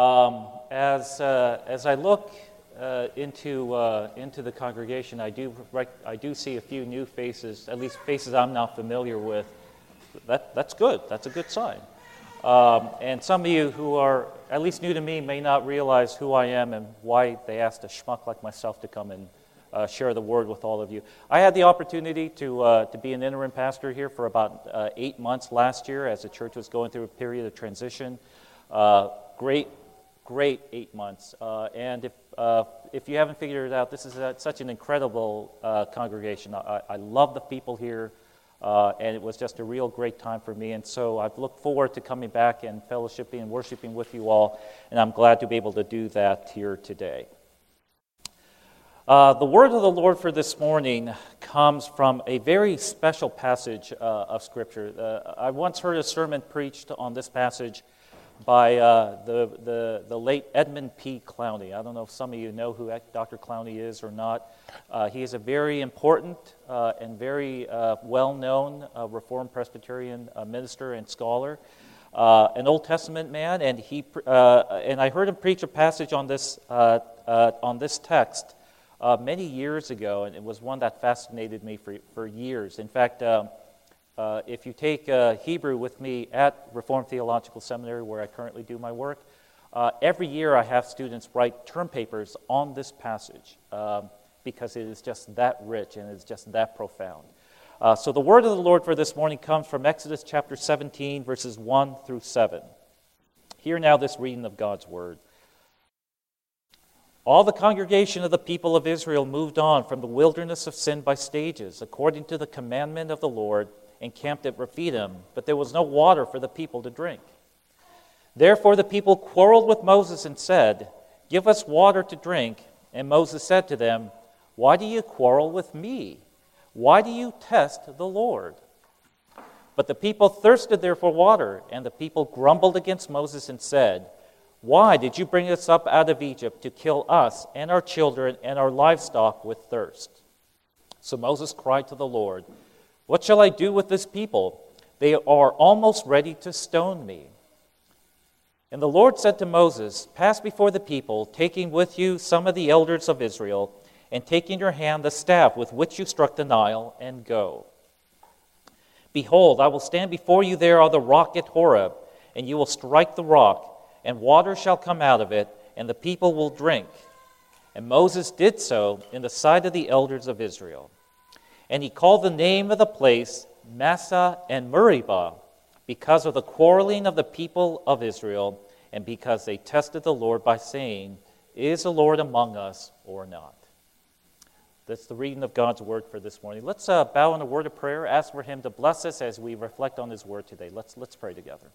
Um, as, uh, as I look uh, into, uh, into the congregation, I do, I do see a few new faces, at least faces I'm not familiar with. That, that's good. That's a good sign. Um, and some of you who are at least new to me may not realize who I am and why they asked a schmuck like myself to come and uh, share the word with all of you. I had the opportunity to, uh, to be an interim pastor here for about uh, eight months last year as the church was going through a period of transition. Uh, great, great eight months. Uh, and if, uh, if you haven't figured it out, this is a, such an incredible congregation. I, I love the people here. Uh, and it was just a real great time for me. And so I've looked forward to coming back and fellowshipping and worshiping with you all, and I'm glad to be able to do that here today. Uh, the word of the Lord for this morning comes from a very special passage uh, of Scripture. Uh, I once heard a sermon preached on this passage by uh, the, the, the, late Edmund P. Clowney. I don't know if some of you know who Dr. Clowney is or not. Uh, he is a very important uh, and very uh, well known uh, Reformed Presbyterian uh, minister and scholar, an Old Testament man, and, he, and I heard him preach a passage on this, on this text. many years ago, and it was one that fascinated me for, for years. In fact, um, uh, if you take uh, Hebrew with me at Reformed Theological Seminary, where I currently do my work, uh, every year I have students write term papers on this passage um, because it is just that rich and it's just that profound. Uh, so the word of the Lord for this morning comes from Exodus chapter 17, verses 1 through 7. Hear now this reading of God's word. All the congregation of the people of Israel moved on from the wilderness of sin by stages, according to the commandment of the Lord encamped at Rephidim, but there was no water for the people to drink. Therefore the people quarreled with Moses and said, Give us water to drink. And Moses said to them, Why do you quarrel with me? Why do you test the Lord? But the people thirsted there for water, and the people grumbled against Moses and said, Why did you bring us up out of Egypt to kill us and our children and our livestock with thirst? So Moses cried to the Lord, what shall I do with this people? They are almost ready to stone me. And the Lord said to Moses, Pass before the people, taking with you some of the elders of Israel, and take in your hand the staff with which you struck the Nile, and go. Behold, I will stand before you there on the rock at Horeb, and you will strike the rock, and water shall come out of it, and the people will drink. And Moses did so in the sight of the elders of Israel. And he called the name of the place Massah and Meribah because of the quarreling of the people of Israel and because they tested the Lord by saying, Is the Lord among us or not? That's the reading of God's word for this morning. Let's uh, bow in a word of prayer, ask for Him to bless us as we reflect on His word today. Let's, let's pray together.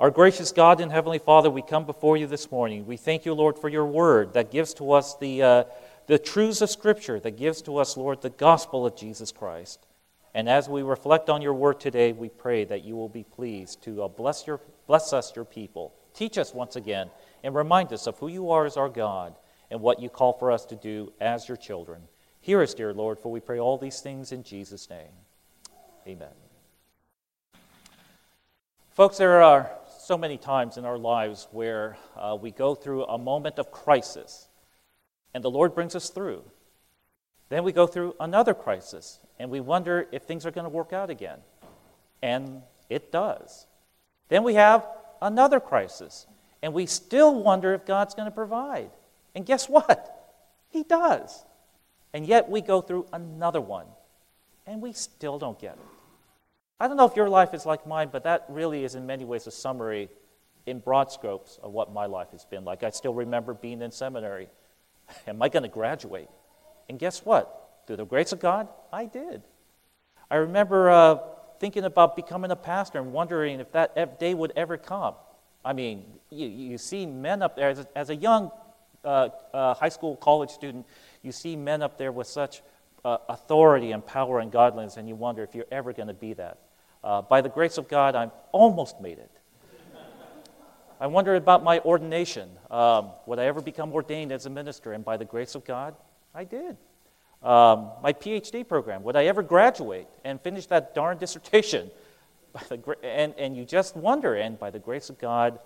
Our gracious God and Heavenly Father, we come before you this morning. We thank you, Lord, for your word that gives to us the. Uh, the truths of Scripture that gives to us, Lord, the gospel of Jesus Christ. And as we reflect on your word today, we pray that you will be pleased to uh, bless, your, bless us, your people. Teach us once again and remind us of who you are as our God and what you call for us to do as your children. Hear us, dear Lord, for we pray all these things in Jesus' name. Amen. Folks, there are so many times in our lives where uh, we go through a moment of crisis and the Lord brings us through. Then we go through another crisis, and we wonder if things are going to work out again. And it does. Then we have another crisis, and we still wonder if God's going to provide. And guess what? He does. And yet we go through another one, and we still don't get it. I don't know if your life is like mine, but that really is in many ways a summary in broad scopes of what my life has been like. I still remember being in seminary Am I going to graduate? And guess what? Through the grace of God, I did. I remember uh, thinking about becoming a pastor and wondering if that day would ever come. I mean, you, you see men up there, as a, as a young uh, uh, high school, college student, you see men up there with such uh, authority and power and godliness, and you wonder if you're ever going to be that. Uh, by the grace of God, I've almost made it. I wondered about my ordination. Um, would I ever become ordained as a minister? And by the grace of God, I did. Um, my PhD program, would I ever graduate and finish that darn dissertation? and, and you just wonder, and by the grace of God,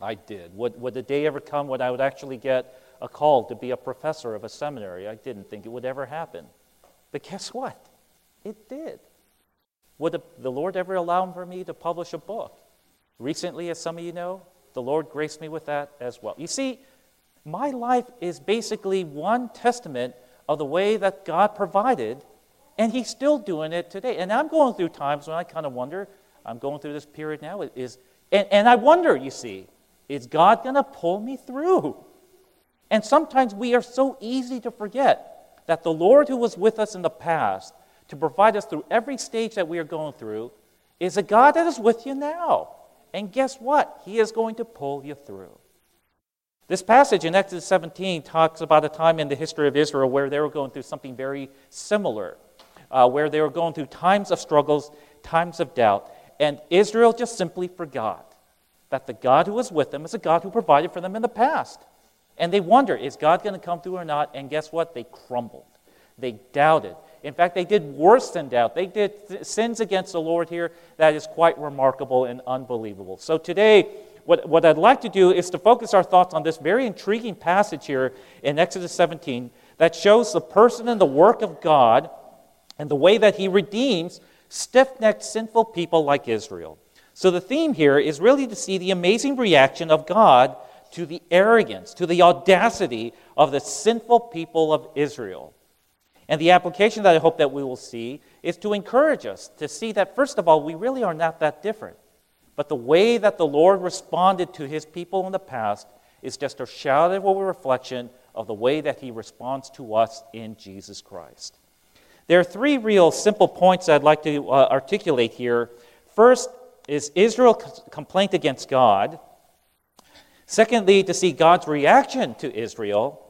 I did. Would, would the day ever come when I would actually get a call to be a professor of a seminary? I didn't think it would ever happen. But guess what? It did. Would the, the Lord ever allow for me to publish a book? Recently, as some of you know, the Lord graced me with that as well. You see, my life is basically one testament of the way that God provided, and He's still doing it today. And I'm going through times when I kind of wonder, I'm going through this period now, is, and, and I wonder, you see, is God going to pull me through? And sometimes we are so easy to forget that the Lord who was with us in the past to provide us through every stage that we are going through is a God that is with you now. And guess what? He is going to pull you through. This passage in Exodus 17 talks about a time in the history of Israel where they were going through something very similar, uh, where they were going through times of struggles, times of doubt, and Israel just simply forgot that the God who was with them is a God who provided for them in the past. And they wonder, is God going to come through or not? And guess what? They crumbled. They doubted. In fact, they did worse than doubt. They did th- sins against the Lord here that is quite remarkable and unbelievable. So today, what, what I'd like to do is to focus our thoughts on this very intriguing passage here in Exodus 17 that shows the person and the work of God and the way that He redeems stiff necked, sinful people like Israel. So the theme here is really to see the amazing reaction of God to the arrogance, to the audacity of the sinful people of Israel. And the application that I hope that we will see is to encourage us to see that, first of all, we really are not that different. But the way that the Lord responded to his people in the past is just a shadow reflection of the way that he responds to us in Jesus Christ. There are three real simple points I'd like to uh, articulate here. First is Israel's complaint against God. Secondly, to see God's reaction to Israel.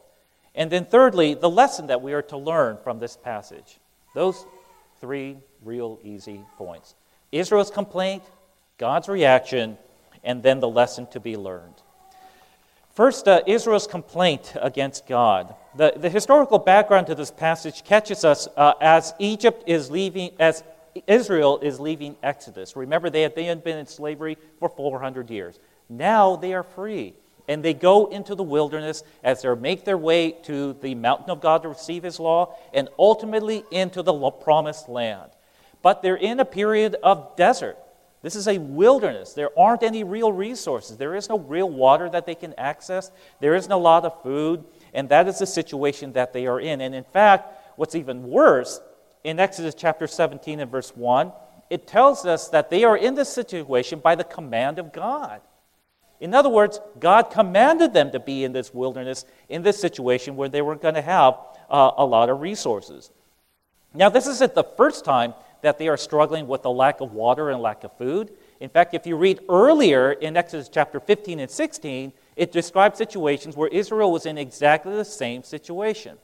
And then thirdly, the lesson that we are to learn from this passage. Those three real easy points Israel's complaint, God's reaction, and then the lesson to be learned. First, uh, Israel's complaint against God. The, the historical background to this passage catches us uh, as Egypt is leaving, as Israel is leaving Exodus. Remember, they had, they had been in slavery for 400 years. Now they are free. And they go into the wilderness as they make their way to the mountain of God to receive his law and ultimately into the promised land. But they're in a period of desert. This is a wilderness. There aren't any real resources. There is no real water that they can access. There isn't a lot of food. And that is the situation that they are in. And in fact, what's even worse, in Exodus chapter 17 and verse 1, it tells us that they are in this situation by the command of God. In other words, God commanded them to be in this wilderness, in this situation where they weren't going to have uh, a lot of resources. Now, this isn't the first time that they are struggling with a lack of water and lack of food. In fact, if you read earlier in Exodus chapter 15 and 16, it describes situations where Israel was in exactly the same situation.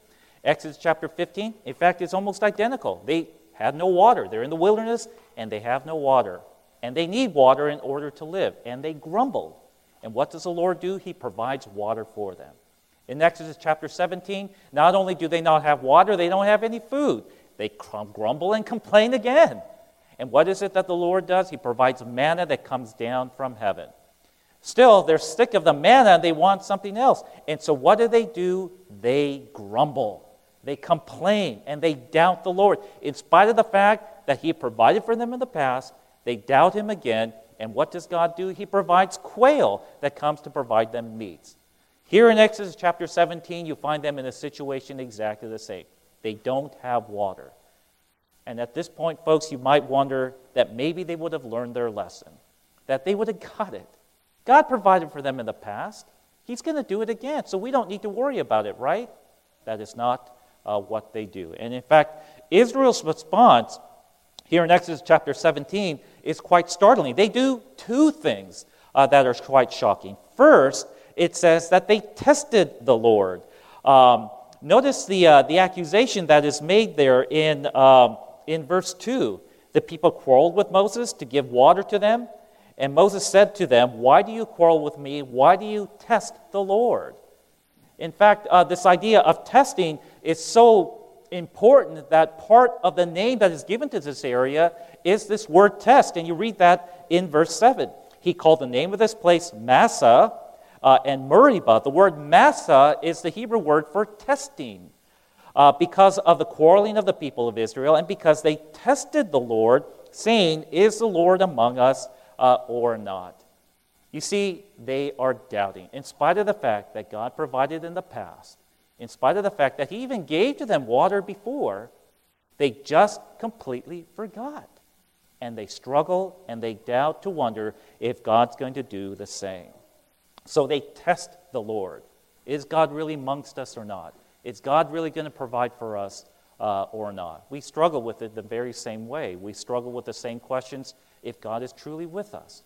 Exodus chapter 15, in fact, is almost identical. They had no water. They're in the wilderness and they have no water. And they need water in order to live. And they grumbled. And what does the Lord do? He provides water for them. In Exodus chapter 17, not only do they not have water, they don't have any food. They grumble and complain again. And what is it that the Lord does? He provides manna that comes down from heaven. Still, they're sick of the manna and they want something else. And so, what do they do? They grumble. They complain and they doubt the Lord. In spite of the fact that He provided for them in the past, they doubt Him again and what does God do? He provides quail that comes to provide them meats. Here in Exodus chapter 17, you find them in a situation exactly the same. They don't have water. And at this point, folks, you might wonder that maybe they would have learned their lesson, that they would have got it. God provided for them in the past. He's going to do it again, so we don't need to worry about it, right? That is not uh, what they do. And in fact, Israel's response here in Exodus chapter 17 is quite startling. They do two things uh, that are quite shocking. First, it says that they tested the Lord. Um, notice the, uh, the accusation that is made there in, um, in verse 2. The people quarreled with Moses to give water to them. And Moses said to them, Why do you quarrel with me? Why do you test the Lord? In fact, uh, this idea of testing is so important that part of the name that is given to this area is this word test. And you read that in verse 7. He called the name of this place Massah uh, and Meribah. The word Massah is the Hebrew word for testing. Uh, because of the quarreling of the people of Israel and because they tested the Lord, saying, Is the Lord among us uh, or not? You see, they are doubting, in spite of the fact that God provided in the past, in spite of the fact that He even gave to them water before, they just completely forgot. And they struggle and they doubt to wonder if God's going to do the same. So they test the Lord. Is God really amongst us or not? Is God really going to provide for us uh, or not? We struggle with it the very same way. We struggle with the same questions if God is truly with us.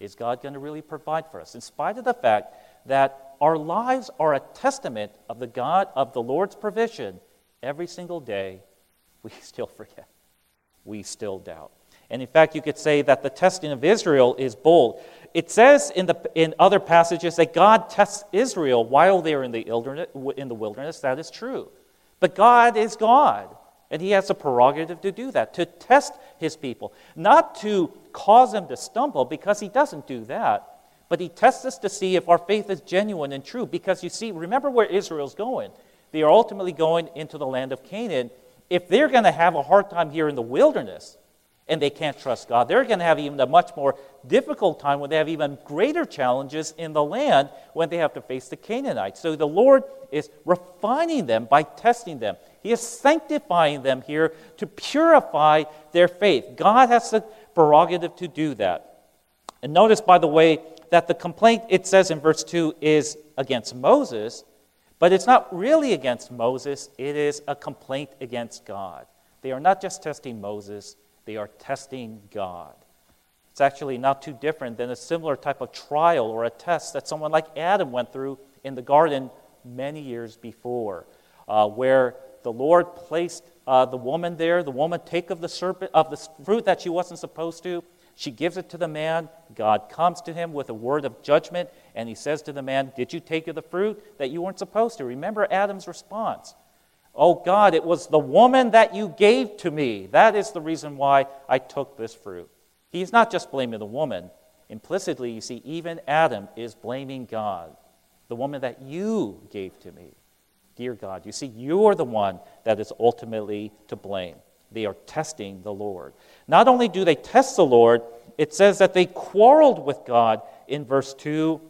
Is God going to really provide for us? In spite of the fact that our lives are a testament of the God of the Lord's provision, every single day we still forget. We still doubt. And in fact, you could say that the testing of Israel is bold. It says in, the, in other passages that God tests Israel while they're in the, in the wilderness. That is true. But God is God. And he has a prerogative to do that, to test his people. Not to cause them to stumble, because he doesn't do that. But he tests us to see if our faith is genuine and true. Because you see, remember where Israel's going. They are ultimately going into the land of Canaan. If they're going to have a hard time here in the wilderness, and they can't trust God. They're going to have even a much more difficult time when they have even greater challenges in the land when they have to face the Canaanites. So the Lord is refining them by testing them. He is sanctifying them here to purify their faith. God has the prerogative to do that. And notice, by the way, that the complaint, it says in verse 2, is against Moses, but it's not really against Moses, it is a complaint against God. They are not just testing Moses, they are testing God. It's actually not too different than a similar type of trial or a test that someone like Adam went through in the garden many years before, uh, where the Lord placed uh, the woman there. The woman take of the serpent of the fruit that she wasn't supposed to. She gives it to the man. God comes to him with a word of judgment, and he says to the man, Did you take of the fruit that you weren't supposed to? Remember Adam's response. Oh God, it was the woman that you gave to me. That is the reason why I took this fruit. He's not just blaming the woman. Implicitly, you see, even Adam is blaming God, the woman that you gave to me. Dear God, you see, you are the one that is ultimately to blame. They are testing the Lord. Not only do they test the Lord, it says that they quarreled with God in verse 2,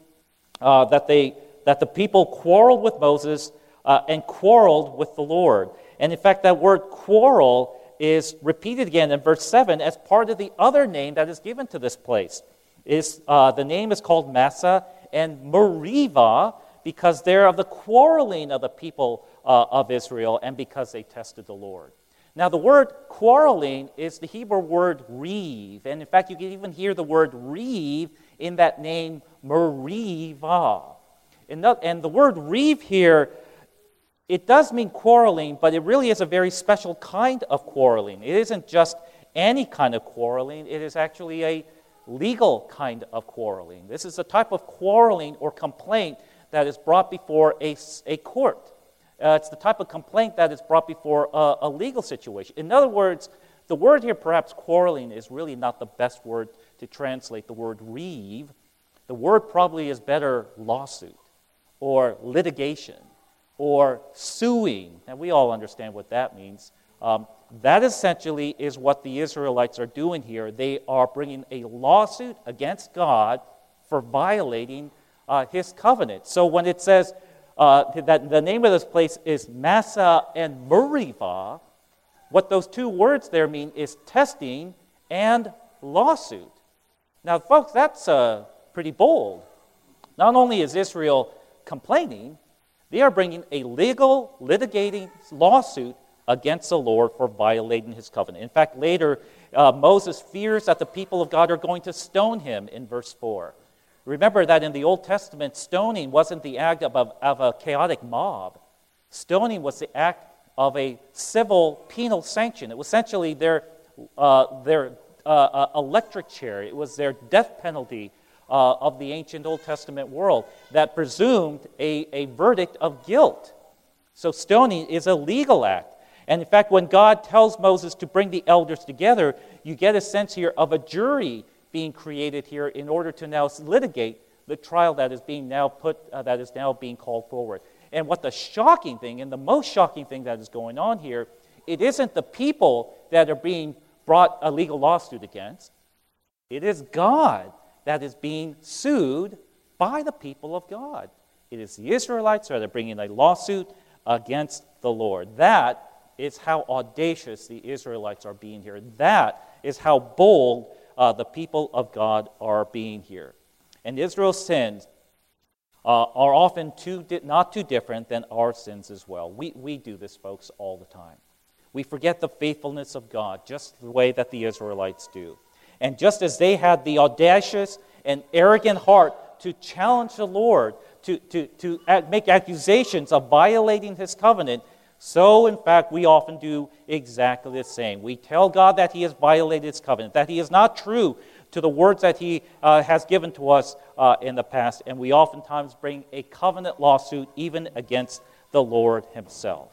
uh, that, they, that the people quarreled with Moses uh, and quarreled with the Lord. And in fact, that word quarrel is repeated again in verse 7 as part of the other name that is given to this place. Is, uh, the name is called Massah and Meribah because they're of the quarreling of the people uh, of Israel and because they tested the Lord. Now, the word quarreling is the Hebrew word reeve. And in fact, you can even hear the word reeve in that name, Meribah. And the word reeve here it does mean quarreling, but it really is a very special kind of quarreling. It isn't just any kind of quarreling, it is actually a legal kind of quarreling. This is a type of quarreling or complaint that is brought before a, a court. Uh, it's the type of complaint that is brought before a, a legal situation. In other words, the word here, perhaps quarreling, is really not the best word to translate the word reeve. The word probably is better lawsuit or litigation or suing. And we all understand what that means. Um, that essentially is what the Israelites are doing here. They are bringing a lawsuit against God for violating uh, his covenant. So when it says uh, that the name of this place is Massah and Meribah, what those two words there mean is testing and lawsuit. Now, folks, that's uh, pretty bold. Not only is Israel complaining, they are bringing a legal litigating lawsuit against the Lord for violating his covenant. In fact, later, uh, Moses fears that the people of God are going to stone him in verse 4. Remember that in the Old Testament, stoning wasn't the act of a, of a chaotic mob, stoning was the act of a civil penal sanction. It was essentially their, uh, their uh, uh electric chair, it was their death penalty uh, of the ancient Old Testament world that presumed a, a verdict of guilt. So stoning is a legal act. And in fact, when God tells Moses to bring the elders together, you get a sense here of a jury being created here in order to now litigate the trial that is being now put, uh, that is now being called forward. And what the shocking thing, and the most shocking thing that is going on here, it isn't the people that are being brought a legal lawsuit against. It is God that is being sued by the people of God. It is the Israelites that are bringing a lawsuit against the Lord. That is how audacious the Israelites are being here. That is how bold uh, the people of God are being here. And Israel's sins uh, are often too di- not too different than our sins as well. We, we do this, folks, all the time. We forget the faithfulness of God just the way that the Israelites do. And just as they had the audacious and arrogant heart to challenge the Lord, to, to, to make accusations of violating his covenant, so, in fact, we often do exactly the same. We tell God that He has violated His covenant, that He is not true to the words that He uh, has given to us uh, in the past, and we oftentimes bring a covenant lawsuit even against the Lord Himself.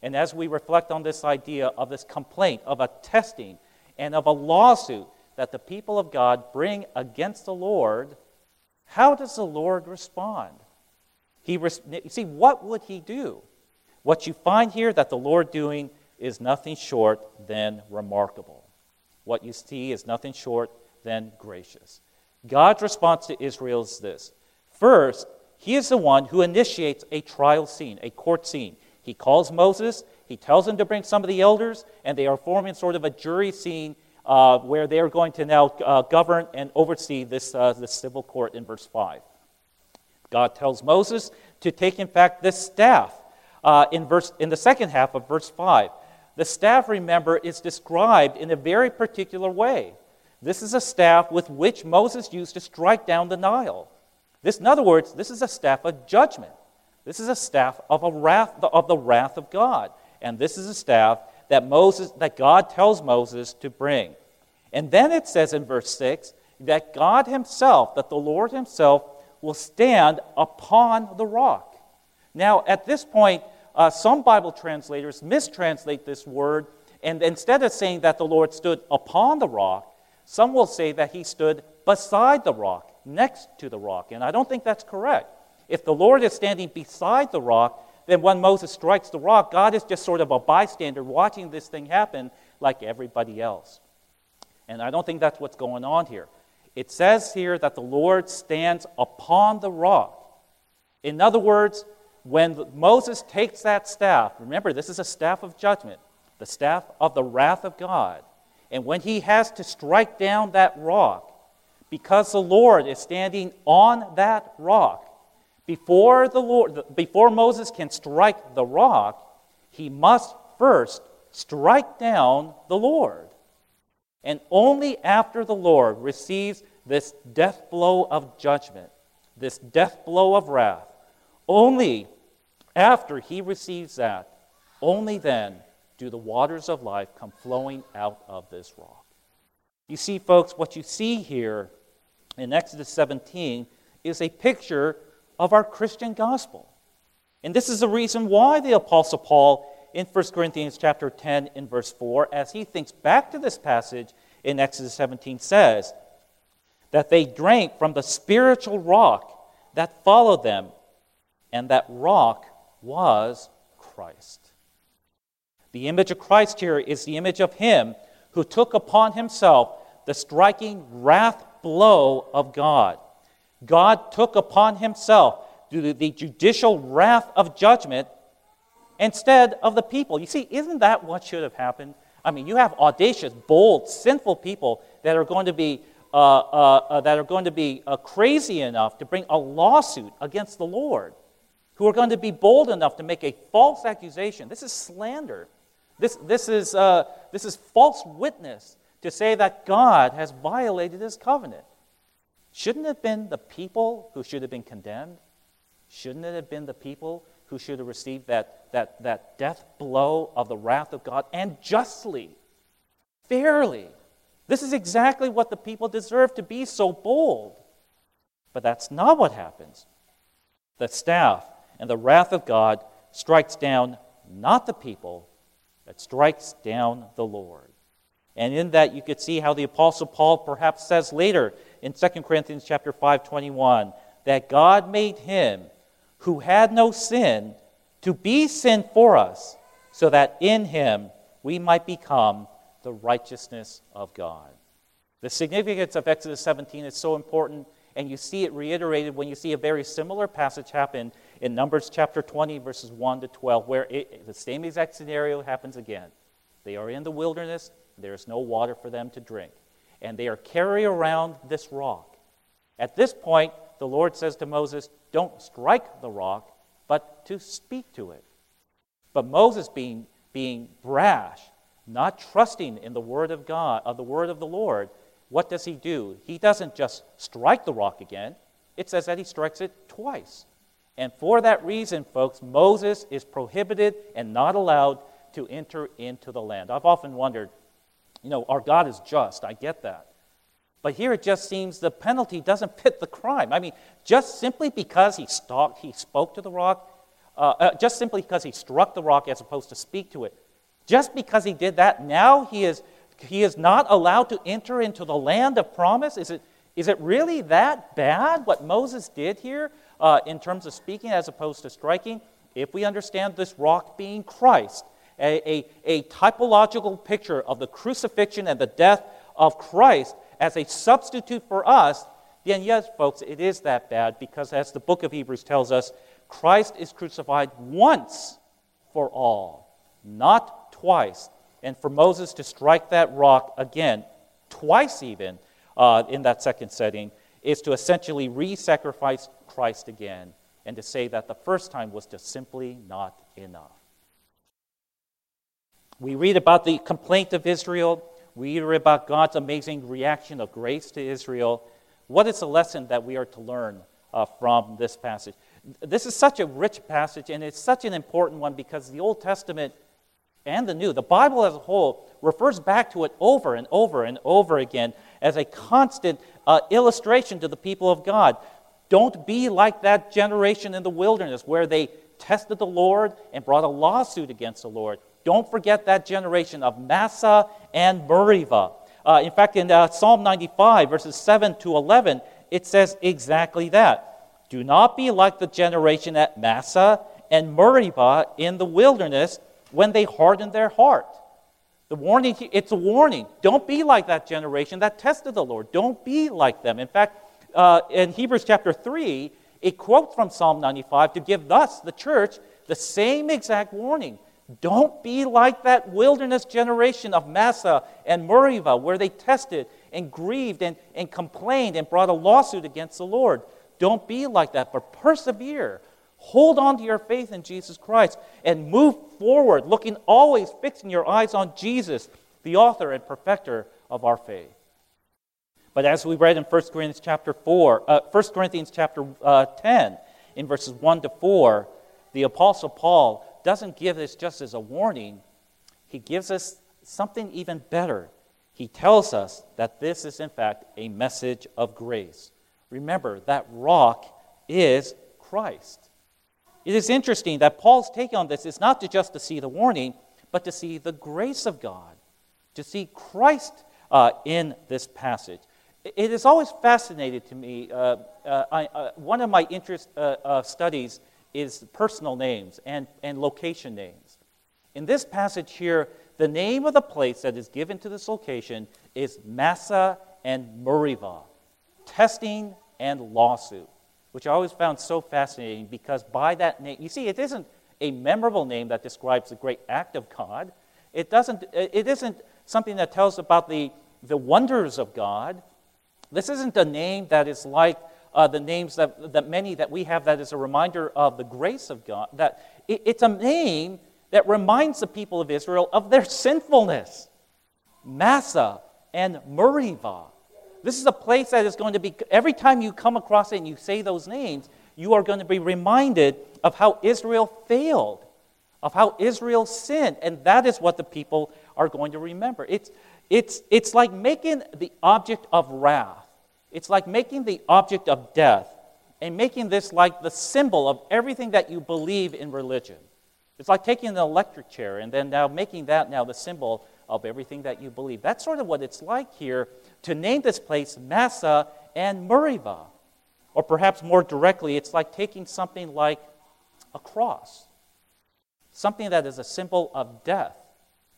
And as we reflect on this idea of this complaint, of a testing, and of a lawsuit that the people of God bring against the Lord, how does the Lord respond? He res- see, what would He do? What you find here that the Lord doing is nothing short than remarkable. What you see is nothing short than gracious. God's response to Israel is this First, he is the one who initiates a trial scene, a court scene. He calls Moses, he tells him to bring some of the elders, and they are forming sort of a jury scene uh, where they are going to now uh, govern and oversee this, uh, this civil court in verse 5. God tells Moses to take, in fact, this staff uh, in, verse, in the second half of verse 5. The staff, remember, is described in a very particular way. This is a staff with which Moses used to strike down the Nile. This, in other words, this is a staff of judgment. This is a staff of, a wrath, of the wrath of God. And this is a staff that, Moses, that God tells Moses to bring. And then it says in verse 6 that God Himself, that the Lord Himself, will stand upon the rock. Now, at this point, uh, some Bible translators mistranslate this word, and instead of saying that the Lord stood upon the rock, some will say that he stood beside the rock, next to the rock. And I don't think that's correct. If the Lord is standing beside the rock, then when Moses strikes the rock, God is just sort of a bystander watching this thing happen like everybody else. And I don't think that's what's going on here. It says here that the Lord stands upon the rock. In other words, when Moses takes that staff, remember, this is a staff of judgment, the staff of the wrath of God. And when he has to strike down that rock, because the Lord is standing on that rock, before, the Lord, before Moses can strike the rock, he must first strike down the Lord. And only after the Lord receives this death blow of judgment, this death blow of wrath, only after he receives that, only then do the waters of life come flowing out of this rock. You see, folks, what you see here in Exodus 17 is a picture of our Christian gospel. And this is the reason why the Apostle Paul in 1 Corinthians chapter 10 in verse 4, as he thinks back to this passage in Exodus 17, says that they drank from the spiritual rock that followed them, and that rock was Christ. The image of Christ here is the image of Him who took upon Himself the striking wrath blow of God. God took upon Himself the judicial wrath of judgment instead of the people. You see, isn't that what should have happened? I mean, you have audacious, bold, sinful people that are going to be, uh, uh, uh, that are going to be uh, crazy enough to bring a lawsuit against the Lord who are going to be bold enough to make a false accusation. This is slander. This, this, is, uh, this is false witness to say that God has violated his covenant. Shouldn't it have been the people who should have been condemned? Shouldn't it have been the people who should have received that, that, that death blow of the wrath of God and justly, fairly? This is exactly what the people deserve to be so bold. But that's not what happens. The staff and the wrath of God strikes down not the people, but strikes down the Lord. And in that you could see how the apostle Paul perhaps says later in 2 Corinthians chapter 5:21 that God made him who had no sin to be sin for us so that in him we might become the righteousness of God. The significance of Exodus 17 is so important and you see it reiterated when you see a very similar passage happen in Numbers chapter 20, verses 1 to 12, where it, the same exact scenario happens again. They are in the wilderness, there is no water for them to drink, and they are carrying around this rock. At this point, the Lord says to Moses, Don't strike the rock, but to speak to it. But Moses, being, being brash, not trusting in the word of God, of the word of the Lord, what does he do? He doesn't just strike the rock again, it says that he strikes it twice. And for that reason, folks, Moses is prohibited and not allowed to enter into the land. I've often wondered, you know, our God is just, I get that. But here it just seems the penalty doesn't fit the crime. I mean, just simply because he, stalked, he spoke to the rock, uh, uh, just simply because he struck the rock as opposed to speak to it, just because he did that, now he is he is not allowed to enter into the land of promise? Is it, is it really that bad what Moses did here uh, in terms of speaking as opposed to striking? If we understand this rock being Christ, a, a, a typological picture of the crucifixion and the death of Christ as a substitute for us, then yes, folks, it is that bad because as the book of Hebrews tells us, Christ is crucified once for all, not twice and for Moses to strike that rock again, twice even, uh, in that second setting, is to essentially re sacrifice Christ again and to say that the first time was just simply not enough. We read about the complaint of Israel. We read about God's amazing reaction of grace to Israel. What is the lesson that we are to learn uh, from this passage? This is such a rich passage, and it's such an important one because the Old Testament and the New, the Bible as a whole, refers back to it over and over and over again as a constant uh, illustration to the people of God. Don't be like that generation in the wilderness where they tested the Lord and brought a lawsuit against the Lord. Don't forget that generation of Massah and Meribah. Uh, in fact, in uh, Psalm 95, verses 7 to 11, it says exactly that. Do not be like the generation at Massah and Meribah in the wilderness when they hardened their heart. The warning, it's a warning. Don't be like that generation that tested the Lord. Don't be like them. In fact, uh, in Hebrews chapter 3, it quotes from Psalm 95 to give us, the church, the same exact warning. Don't be like that wilderness generation of Massah and Meribah, where they tested and grieved and, and complained and brought a lawsuit against the Lord. Don't be like that, but persevere. Hold on to your faith in Jesus Christ and move forward, looking always fixing your eyes on Jesus, the author and perfecter of our faith. But as we read in 1 Corinthians chapter 4, uh, 1 Corinthians chapter uh, 10, in verses 1 to 4, the Apostle Paul doesn't give this just as a warning, he gives us something even better. He tells us that this is, in fact, a message of grace. Remember, that rock is Christ. It is interesting that Paul's take on this is not to just to see the warning, but to see the grace of God, to see Christ uh, in this passage. It has always fascinated to me. Uh, uh, I, uh, one of my interest uh, uh, studies is personal names and, and location names. In this passage here, the name of the place that is given to this location is Massah and Meribah, testing and lawsuit which I always found so fascinating because by that name, you see, it isn't a memorable name that describes the great act of God. It, doesn't, it isn't something that tells about the, the wonders of God. This isn't a name that is like uh, the names that, that many that we have that is a reminder of the grace of God. That it, it's a name that reminds the people of Israel of their sinfulness. Massah and Meribah. This is a place that is going to be, every time you come across it and you say those names, you are going to be reminded of how Israel failed, of how Israel sinned. And that is what the people are going to remember. It's, it's, it's like making the object of wrath, it's like making the object of death, and making this like the symbol of everything that you believe in religion. It's like taking an electric chair and then now making that now the symbol of everything that you believe. That's sort of what it's like here to name this place Massah and Meribah. Or perhaps more directly, it's like taking something like a cross, something that is a symbol of death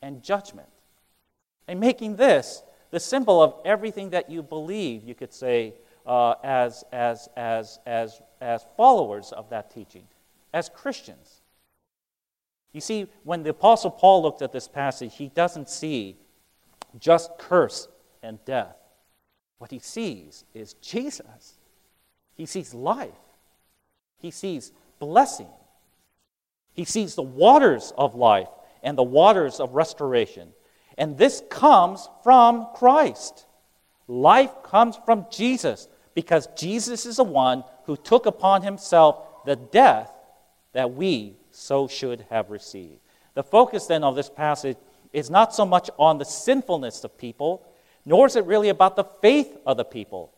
and judgment, and making this the symbol of everything that you believe, you could say, uh, as, as, as, as, as followers of that teaching, as Christians. You see, when the Apostle Paul looked at this passage, he doesn't see just curse and death. What he sees is Jesus. He sees life. He sees blessing. He sees the waters of life and the waters of restoration. And this comes from Christ. Life comes from Jesus because Jesus is the one who took upon himself the death that we so should have received. The focus then of this passage is not so much on the sinfulness of people, nor is it really about the faith of the people.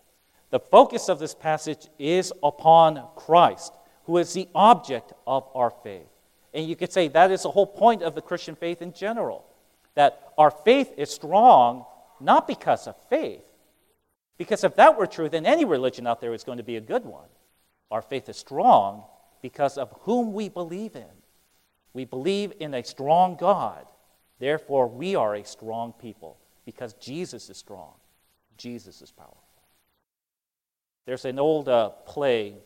The focus of this passage is upon Christ, who is the object of our faith. And you could say that is the whole point of the Christian faith in general that our faith is strong not because of faith. Because if that were true, then any religion out there is going to be a good one. Our faith is strong because of whom we believe in. We believe in a strong God. Therefore, we are a strong people because Jesus is strong. Jesus is powerful. There's an old uh, play,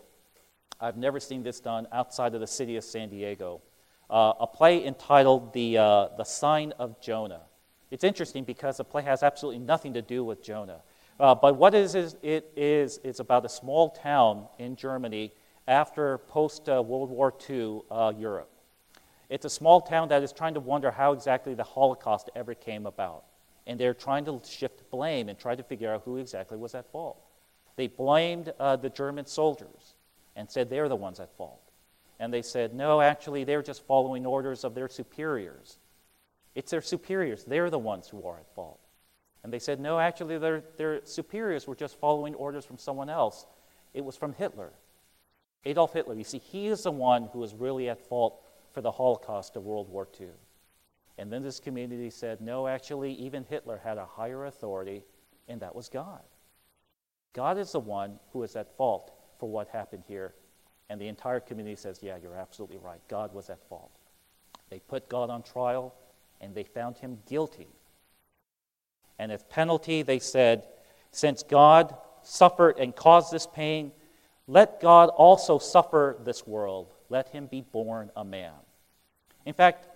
I've never seen this done outside of the city of San Diego uh, a play entitled the, uh, the Sign of Jonah. It's interesting because the play has absolutely nothing to do with Jonah. Uh, but what is, it is, it's about a small town in Germany after post uh, World War II uh, Europe. It's a small town that is trying to wonder how exactly the Holocaust ever came about. And they're trying to shift blame and try to figure out who exactly was at fault. They blamed uh, the German soldiers and said they're the ones at fault. And they said, no, actually, they're just following orders of their superiors. It's their superiors. They're the ones who are at fault. And they said, no, actually, their, their superiors were just following orders from someone else. It was from Hitler. Adolf Hitler. You see, he is the one who was really at fault for the Holocaust of World War II. And then this community said, no, actually, even Hitler had a higher authority, and that was God. God is the one who is at fault for what happened here and the entire community says, Yeah, you're absolutely right. God was at fault. They put God on trial and they found him guilty. And as penalty, they said, Since God suffered and caused this pain, let God also suffer this world. Let him be born a man. In fact,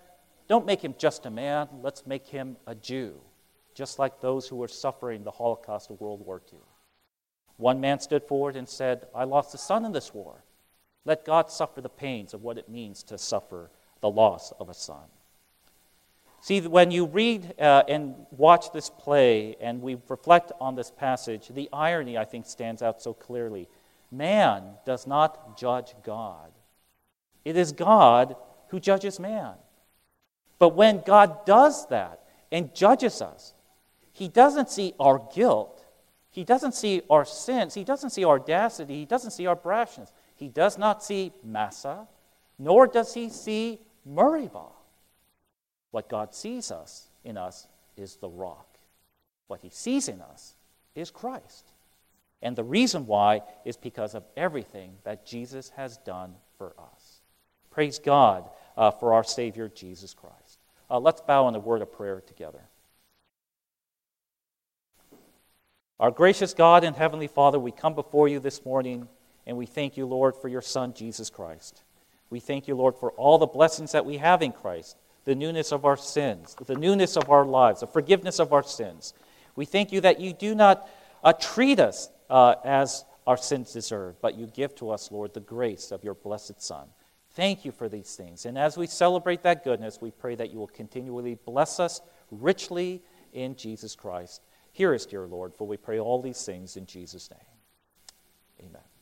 don't make him just a man, let's make him a Jew, just like those who were suffering the Holocaust of World War II. One man stood forward and said, I lost a son in this war. Let God suffer the pains of what it means to suffer the loss of a son. See, when you read uh, and watch this play and we reflect on this passage, the irony, I think, stands out so clearly. Man does not judge God, it is God who judges man. But when God does that and judges us, He doesn't see our guilt, He doesn't see our sins, He doesn't see our audacity, He doesn't see our brashness. He does not see Massah, nor does he see Meribah. What God sees us in us is the rock. What he sees in us is Christ. And the reason why is because of everything that Jesus has done for us. Praise God uh, for our Savior, Jesus Christ. Uh, let's bow in a word of prayer together. Our gracious God and Heavenly Father, we come before you this morning and we thank you, Lord, for your Son, Jesus Christ. We thank you, Lord, for all the blessings that we have in Christ the newness of our sins, the newness of our lives, the forgiveness of our sins. We thank you that you do not uh, treat us uh, as our sins deserve, but you give to us, Lord, the grace of your blessed Son. Thank you for these things. And as we celebrate that goodness, we pray that you will continually bless us richly in Jesus Christ. Hear us, dear Lord, for we pray all these things in Jesus' name. Amen.